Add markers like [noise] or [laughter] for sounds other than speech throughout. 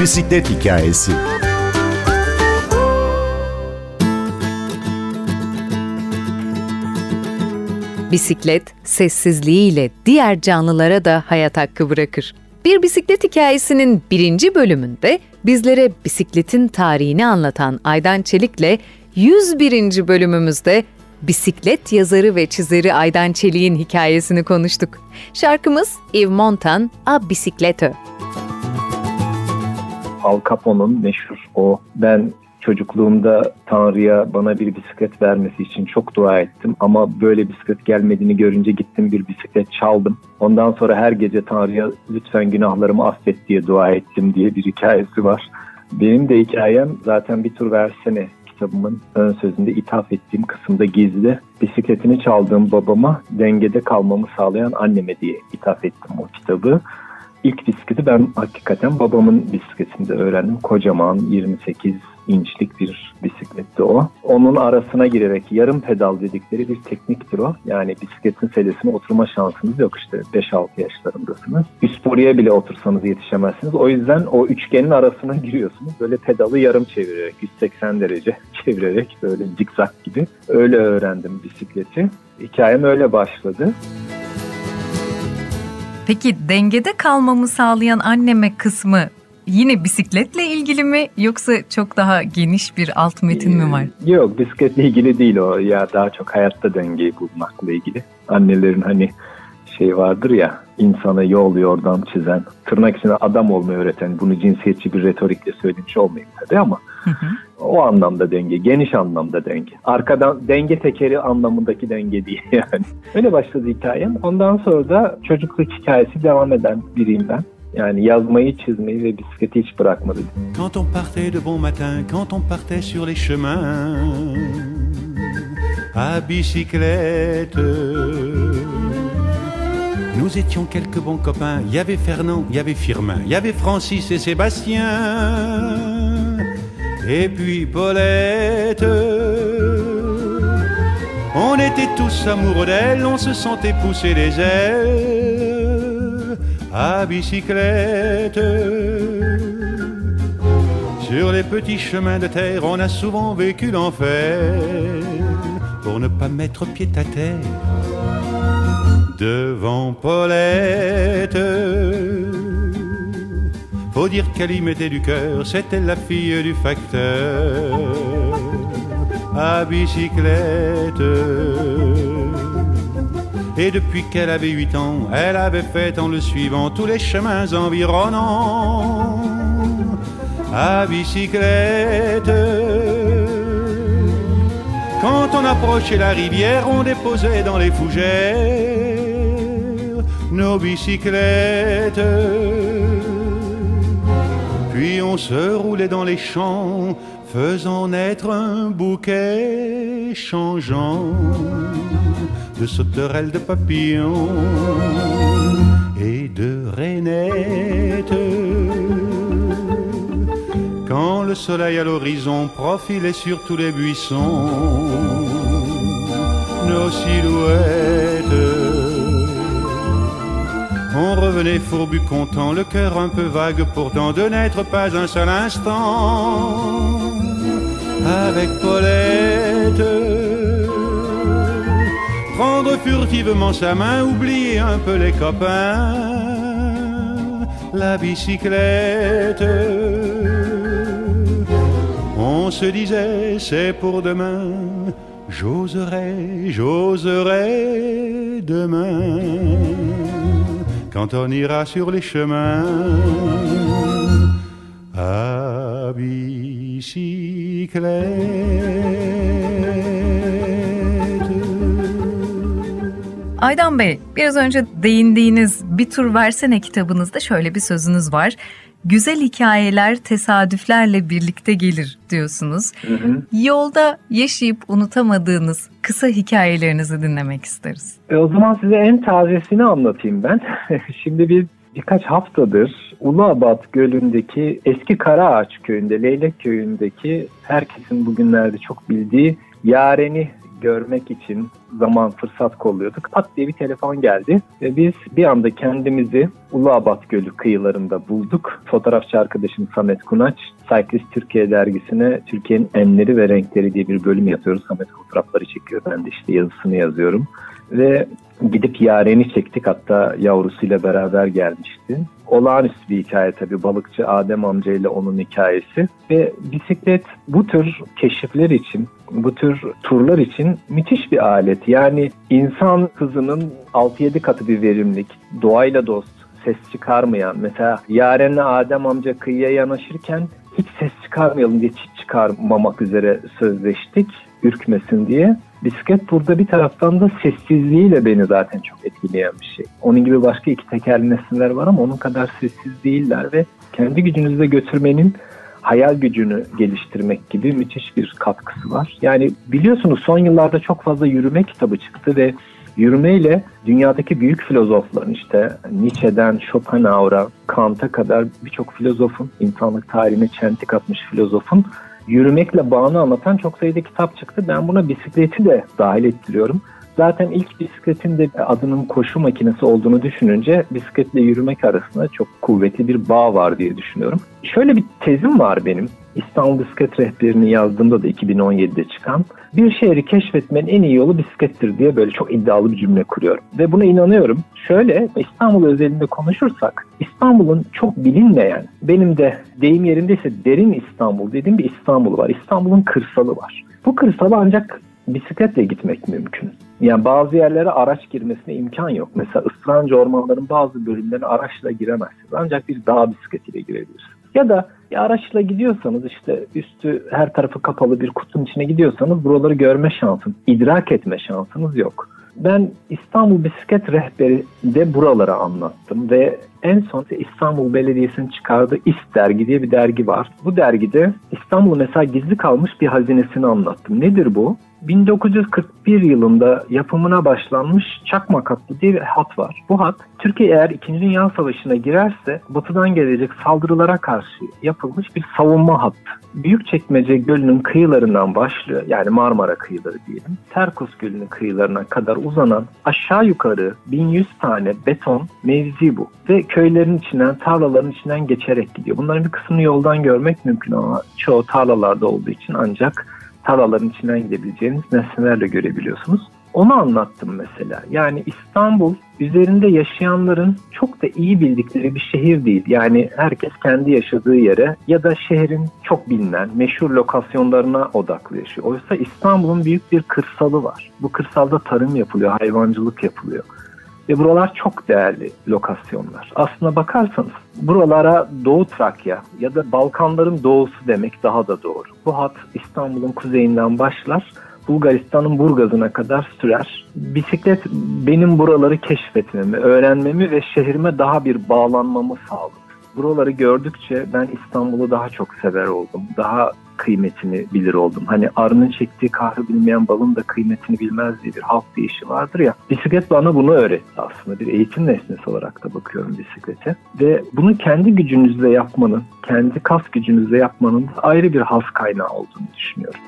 Bisiklet hikayesi. Bisiklet sessizliğiyle diğer canlılara da hayat hakkı bırakır. Bir bisiklet hikayesinin birinci bölümünde bizlere bisikletin tarihini anlatan Aydan Çelik'le 101. bölümümüzde bisiklet yazarı ve çizeri Aydan Çelik'in hikayesini konuştuk. Şarkımız Yves Montan A Bisikletö. Al Capone'un meşhur o ben çocukluğumda Tanrı'ya bana bir bisiklet vermesi için çok dua ettim ama böyle bisiklet gelmediğini görünce gittim bir bisiklet çaldım. Ondan sonra her gece Tanrı'ya lütfen günahlarımı affet diye dua ettim diye bir hikayesi var. Benim de hikayem zaten bir tur versene kitabımın ön sözünde ithaf ettiğim kısımda gizli. Bisikletini çaldığım babama dengede kalmamı sağlayan anneme diye ithaf ettim o kitabı. İlk bisikleti ben hakikaten babamın bisikletinde öğrendim. Kocaman 28 inçlik bir bisikletti o. Onun arasına girerek yarım pedal dedikleri bir tekniktir o. Yani bisikletin selesine oturma şansınız yok işte 5-6 yaşlarındasınız. Üst boruya bile otursanız yetişemezsiniz. O yüzden o üçgenin arasına giriyorsunuz. Böyle pedalı yarım çevirerek 180 derece [laughs] çevirerek böyle zikzak gibi. Öyle öğrendim bisikleti. Hikayem öyle başladı. Peki dengede kalmamı sağlayan anneme kısmı yine bisikletle ilgili mi yoksa çok daha geniş bir alt metin mi var? Ee, yok bisikletle ilgili değil o ya daha çok hayatta dengeyi bulmakla ilgili. Annelerin hani şey vardır ya insana yol yordan çizen, tırnak içinde adam olmayı öğreten, bunu cinsiyetçi bir retorikle söylemiş olmayayım tabii ama hı hı. O anlamda denge, geniş anlamda denge. Arkadan denge tekeri anlamındaki denge değil [laughs] yani. Öyle başladı hikayem. Ondan sonra da çocukluk hikayesi devam eden biriyim ben. Yani yazmayı, çizmeyi ve bisikleti hiç bırakmadı. Quand on partait de bon matin, quand on partait sur les chemins à bicyclette Nous étions quelques bons copains. Il y avait Fernand, il y avait Firmin, il y avait Francis et Sébastien. Et puis Paulette. On était tous amoureux d'elle, on se sentait pousser les ailes à bicyclette. Sur les petits chemins de terre, on a souvent vécu l'enfer pour ne pas mettre pied à terre devant Paulette. Faut dire qu'elle y mettait du cœur, c'était la fille du facteur à bicyclette. Et depuis qu'elle avait huit ans, elle avait fait en le suivant tous les chemins environnants à bicyclette. Quand on approchait la rivière, on déposait dans les fougères nos bicyclettes. Puis on se roulait dans les champs, faisant naître un bouquet changeant de sauterelles, de papillons et de rainettes. Quand le soleil à l'horizon profilait sur tous les buissons, nos silhouettes on revenait fourbu content, le cœur un peu vague pourtant de n'être pas un seul instant avec Paulette. Prendre furtivement sa main, oublier un peu les copains, la bicyclette. On se disait c'est pour demain, j'oserai, j'oserai demain quand on ira sur les chemins à. Aydan Bey, biraz önce değindiğiniz Bir Tur Versene kitabınızda şöyle bir sözünüz var güzel hikayeler tesadüflerle birlikte gelir diyorsunuz. Hı hı. Yolda yaşayıp unutamadığınız kısa hikayelerinizi dinlemek isteriz. E o zaman size en tazesini anlatayım ben. [laughs] Şimdi bir birkaç haftadır Uluabat Gölü'ndeki eski Karaağaç köyünde, Leylek köyündeki herkesin bugünlerde çok bildiği Yareni görmek için zaman fırsat kolluyorduk. Pat diye bir telefon geldi ve biz bir anda kendimizi Uluabat Gölü kıyılarında bulduk. Fotoğrafçı arkadaşım Samet Kunaç, Cyclist Türkiye dergisine Türkiye'nin enleri ve renkleri diye bir bölüm yapıyoruz. Samet fotoğrafları çekiyor. Ben de işte yazısını yazıyorum. Ve gidip Yaren'i çektik hatta yavrusuyla beraber gelmişti. Olağanüstü bir hikaye tabii balıkçı Adem amca ile onun hikayesi ve bisiklet bu tür keşifler için bu tür turlar için müthiş bir alet. Yani insan hızının 6-7 katı bir verimlilik, doğayla dost, ses çıkarmayan mesela Yaren'le Adem amca kıyıya yanaşırken hiç ses çıkarmayalım diye hiç çıkarmamak üzere sözleştik ürkmesin diye. Bisiklet burada bir taraftan da sessizliğiyle beni zaten çok etkileyen bir şey. Onun gibi başka iki tekerli nesneler var ama onun kadar sessiz değiller ve kendi gücünüzde götürmenin hayal gücünü geliştirmek gibi müthiş bir katkısı var. Yani biliyorsunuz son yıllarda çok fazla yürüme kitabı çıktı ve yürümeyle dünyadaki büyük filozofların işte Nietzsche'den Schopenhauer'a, Kant'a kadar birçok filozofun, insanlık tarihine çentik atmış filozofun yürümekle bağını anlatan çok sayıda kitap çıktı. Ben buna bisikleti de dahil ettiriyorum. Zaten ilk bisikletin de adının koşu makinesi olduğunu düşününce bisikletle yürümek arasında çok kuvvetli bir bağ var diye düşünüyorum. Şöyle bir tezim var benim. İstanbul Bisiklet Rehberini yazdığımda da 2017'de çıkan bir şehri keşfetmenin en iyi yolu bisiklettir diye böyle çok iddialı bir cümle kuruyorum. Ve buna inanıyorum. Şöyle İstanbul özelinde konuşursak İstanbul'un çok bilinmeyen, benim de deyim yerindeyse derin İstanbul dediğim bir İstanbul var. İstanbul'un kırsalı var. Bu kırsalı ancak bisikletle gitmek mümkün. Yani bazı yerlere araç girmesine imkan yok. Mesela ısrancı ormanların bazı bölümlerine araçla giremezsiniz. Ancak bir dağ bisikletiyle girebilirsiniz. Ya da bir araçla gidiyorsanız işte üstü her tarafı kapalı bir kutunun içine gidiyorsanız buraları görme şansınız, idrak etme şansınız yok. Ben İstanbul Bisiklet Rehberi de buraları anlattım ve en son İstanbul Belediyesi'nin çıkardığı İst dergi diye bir dergi var. Bu dergide İstanbul'un mesela gizli kalmış bir hazinesini anlattım. Nedir bu? 1941 yılında yapımına başlanmış Çakmak hattı diye bir hat var. Bu hat Türkiye eğer 2. Dünya Savaşı'na girerse batıdan gelecek saldırılara karşı yapılmış bir savunma hattı. Büyükçekmece Gölü'nün kıyılarından başlıyor yani Marmara kıyıları diyelim. Terkos Gölü'nün kıyılarına kadar uzanan aşağı yukarı 1100 tane beton mevzi bu. Ve köylerin içinden, tarlaların içinden geçerek gidiyor. Bunların bir kısmını yoldan görmek mümkün ama çoğu tarlalarda olduğu için ancak tarlaların içinden gidebileceğiniz nesnelerle görebiliyorsunuz. Onu anlattım mesela. Yani İstanbul üzerinde yaşayanların çok da iyi bildikleri bir şehir değil. Yani herkes kendi yaşadığı yere ya da şehrin çok bilinen meşhur lokasyonlarına odaklı yaşıyor. Oysa İstanbul'un büyük bir kırsalı var. Bu kırsalda tarım yapılıyor, hayvancılık yapılıyor. Ve buralar çok değerli lokasyonlar. Aslına bakarsanız buralara Doğu Trakya ya da Balkanların doğusu demek daha da doğru. Bu hat İstanbul'un kuzeyinden başlar. Bulgaristan'ın Burgaz'ına kadar sürer. Bisiklet benim buraları keşfetmemi, öğrenmemi ve şehrime daha bir bağlanmamı sağladı. Buraları gördükçe ben İstanbul'u daha çok sever oldum. Daha kıymetini bilir oldum. Hani arının çektiği kahrı bilmeyen balın da kıymetini bilmez diye bir halk deyişi vardır ya. Bisiklet bana bunu öğretti aslında. Bir eğitim nesnesi olarak da bakıyorum bisiklete. Ve bunu kendi gücünüzle yapmanın, kendi kas gücünüzle yapmanın ayrı bir has kaynağı olduğunu düşünüyorum.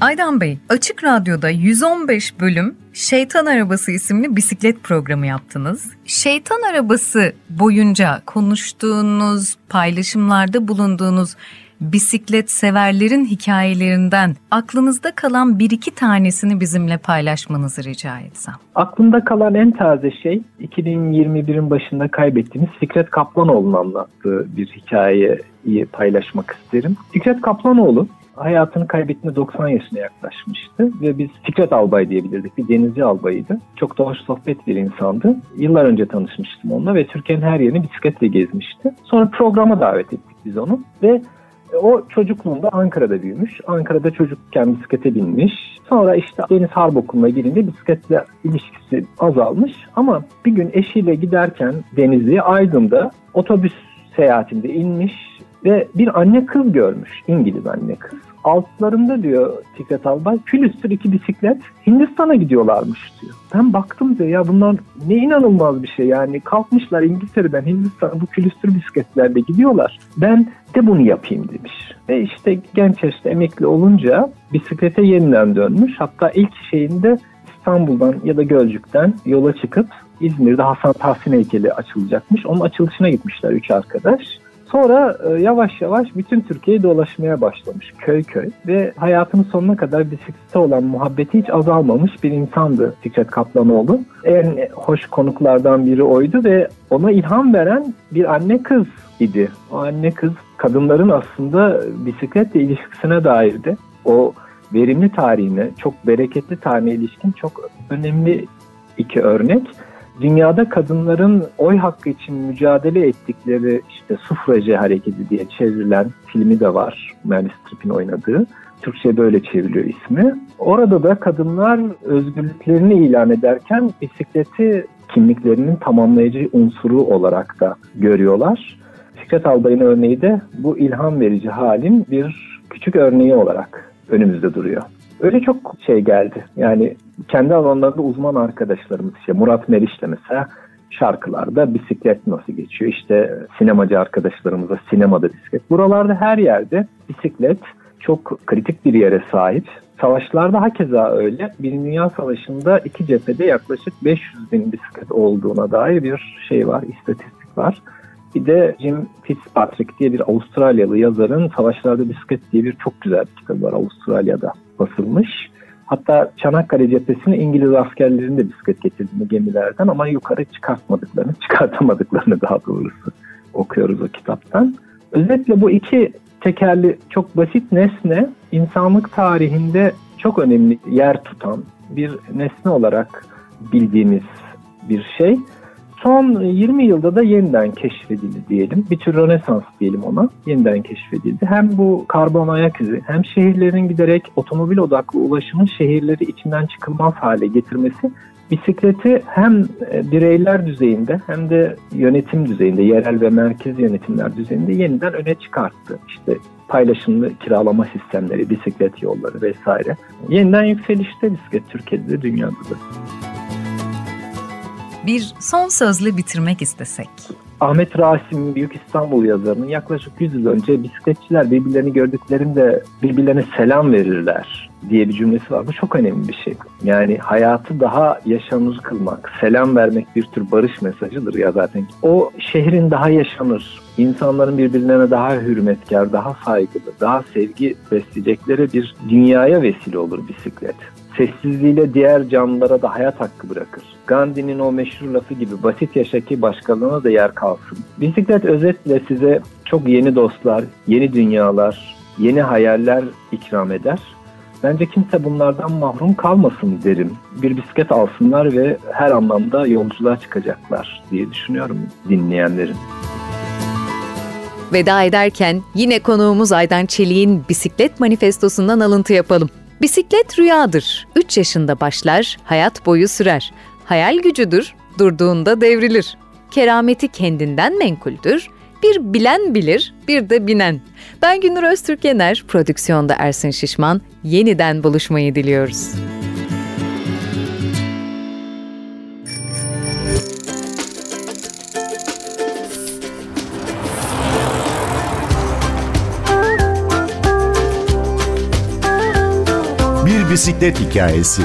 Aydan Bey, Açık Radyo'da 115 bölüm Şeytan Arabası isimli bisiklet programı yaptınız. Şeytan Arabası boyunca konuştuğunuz, paylaşımlarda bulunduğunuz bisiklet severlerin hikayelerinden aklınızda kalan bir iki tanesini bizimle paylaşmanızı rica etsem. Aklımda kalan en taze şey 2021'in başında kaybettiğimiz Fikret Kaplanoğlu'nun anlattığı bir hikayeyi paylaşmak isterim. Fikret Kaplanoğlu hayatını kaybettiğinde 90 yaşına yaklaşmıştı ve biz Fikret Albay diyebilirdik. Bir denizci albayıydı. Çok da hoş sohbet bir insandı. Yıllar önce tanışmıştım onunla ve Türkiye'nin her yerini bisikletle gezmişti. Sonra programa davet ettik biz onu ve o çocukluğunda Ankara'da büyümüş. Ankara'da çocukken bisiklete binmiş. Sonra işte Deniz Harp Okulu'na girince bisikletle ilişkisi azalmış. Ama bir gün eşiyle giderken Denizli'ye Aydın'da otobüs seyahatinde inmiş ve bir anne kız görmüş. İngiliz anne kız. altlarında diyor Fikret Albay külüstür iki bisiklet Hindistan'a gidiyorlarmış diyor. Ben baktım diyor ya bunlar ne inanılmaz bir şey yani kalkmışlar İngiltere'den Hindistan'a bu külüstür bisikletlerle gidiyorlar. Ben de bunu yapayım demiş. Ve işte genç yaşta emekli olunca bisiklete yeniden dönmüş. Hatta ilk şeyinde İstanbul'dan ya da Gölcük'ten yola çıkıp İzmir'de Hasan Tahsin heykeli açılacakmış. Onun açılışına gitmişler üç arkadaş. Sonra e, yavaş yavaş bütün Türkiye'yi dolaşmaya başlamış köy köy ve hayatının sonuna kadar bisiklete olan muhabbeti hiç azalmamış bir insandı Fikret Kaplanoğlu. En hoş konuklardan biri oydu ve ona ilham veren bir anne kız idi. O anne kız kadınların aslında bisikletle ilişkisine dairdi. O verimli tarihine, çok bereketli tarihine ilişkin çok önemli iki örnek dünyada kadınların oy hakkı için mücadele ettikleri işte sufraji hareketi diye çevrilen filmi de var. Meryl Streep'in oynadığı. Türkçe böyle çevriliyor ismi. Orada da kadınlar özgürlüklerini ilan ederken bisikleti kimliklerinin tamamlayıcı unsuru olarak da görüyorlar. Fikret Albay'ın örneği de bu ilham verici halin bir küçük örneği olarak önümüzde duruyor. Öyle çok şey geldi. Yani kendi alanlarında uzman arkadaşlarımız işte Murat Meriç'le mesela şarkılarda bisiklet nasıl geçiyor? İşte sinemacı arkadaşlarımıza sinemada bisiklet. Buralarda her yerde bisiklet çok kritik bir yere sahip. Savaşlarda hakeza öyle. Birinci Dünya Savaşı'nda iki cephede yaklaşık 500 bin bisiklet olduğuna dair bir şey var, istatistik var. Bir de Jim Fitzpatrick diye bir Avustralyalı yazarın Savaşlarda Bisiklet diye bir çok güzel bir kitabı var Avustralya'da basılmış. Hatta Çanakkale cephesine İngiliz askerlerinin de bisiklet getirdiğini gemilerden ama yukarı çıkartmadıklarını, [laughs] çıkartamadıklarını daha doğrusu okuyoruz o kitaptan. Özetle bu iki tekerli çok basit nesne insanlık tarihinde çok önemli yer tutan bir nesne olarak bildiğimiz bir şey. Son 20 yılda da yeniden keşfedildi diyelim. Bir tür rönesans diyelim ona. Yeniden keşfedildi. Hem bu karbon ayak izi hem şehirlerin giderek otomobil odaklı ulaşımın şehirleri içinden çıkılmaz hale getirmesi bisikleti hem e, bireyler düzeyinde hem de yönetim düzeyinde, yerel ve merkez yönetimler düzeyinde yeniden öne çıkarttı. İşte paylaşımlı kiralama sistemleri, bisiklet yolları vesaire. Yeniden yükselişte bisiklet Türkiye'de de dünyada da bir son sözle bitirmek istesek. Ahmet Rasim Büyük İstanbul yazarının yaklaşık 100 yıl önce bisikletçiler birbirlerini gördüklerinde birbirlerine selam verirler diye bir cümlesi var. Bu çok önemli bir şey. Yani hayatı daha yaşanır kılmak, selam vermek bir tür barış mesajıdır ya zaten. O şehrin daha yaşanır, insanların birbirlerine daha hürmetkar, daha saygılı, daha sevgi besleyecekleri bir dünyaya vesile olur bisiklet sessizliğiyle diğer canlılara da hayat hakkı bırakır. Gandhi'nin o meşhur lafı gibi basit yaşa ki başkalığına da yer kalsın. Bisiklet özetle size çok yeni dostlar, yeni dünyalar, yeni hayaller ikram eder. Bence kimse bunlardan mahrum kalmasın derim. Bir bisiklet alsınlar ve her anlamda yolculuğa çıkacaklar diye düşünüyorum dinleyenlerin. Veda ederken yine konuğumuz Aydan Çelik'in bisiklet manifestosundan alıntı yapalım. Bisiklet rüyadır. 3 yaşında başlar, hayat boyu sürer. Hayal gücüdür, durduğunda devrilir. Kerameti kendinden menkuldür. Bir bilen bilir, bir de binen. Ben Günür Öztürk Yener, prodüksiyonda Ersin Şişman. Yeniden buluşmayı diliyoruz. bisiklet hikayesi.